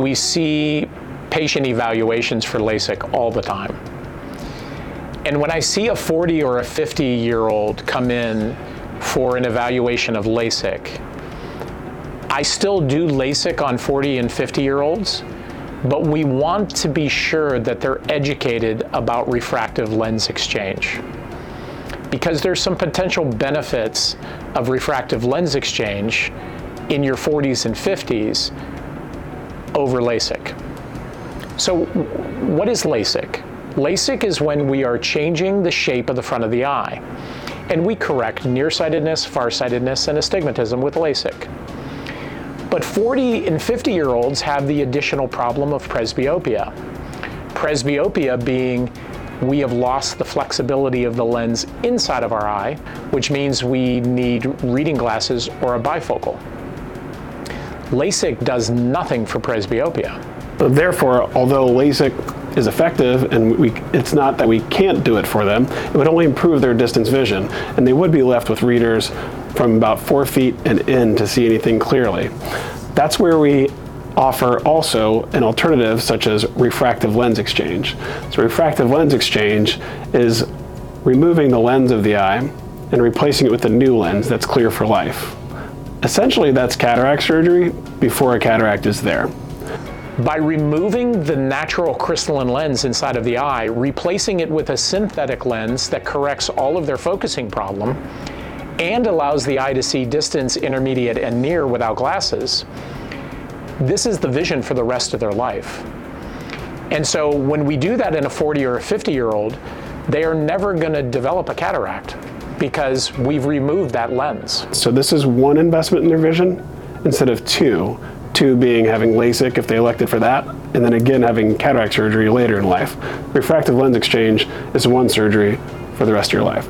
We see patient evaluations for LASIK all the time. And when I see a 40 or a 50 year old come in for an evaluation of LASIK, I still do LASIK on 40 and 50 year olds, but we want to be sure that they're educated about refractive lens exchange. Because there's some potential benefits of refractive lens exchange in your 40s and 50s over LASIK. So, what is LASIK? LASIK is when we are changing the shape of the front of the eye, and we correct nearsightedness, farsightedness, and astigmatism with LASIK. But 40 and 50 year olds have the additional problem of presbyopia. Presbyopia being we have lost the flexibility of the lens inside of our eye, which means we need reading glasses or a bifocal. LASIK does nothing for presbyopia. Therefore, although LASIK is effective and we, it's not that we can't do it for them, it would only improve their distance vision, and they would be left with readers from about four feet and in to see anything clearly. That's where we offer also an alternative such as refractive lens exchange. So refractive lens exchange is removing the lens of the eye and replacing it with a new lens that's clear for life. Essentially, that's cataract surgery before a cataract is there. By removing the natural crystalline lens inside of the eye, replacing it with a synthetic lens that corrects all of their focusing problem, and allows the eye to see distance, intermediate, and near without glasses, this is the vision for the rest of their life. And so when we do that in a 40 or a 50 year old, they are never going to develop a cataract because we've removed that lens. So this is one investment in their vision instead of two. Two being having LASIK if they elected for that, and then again having cataract surgery later in life. Refractive lens exchange is one surgery for the rest of your life.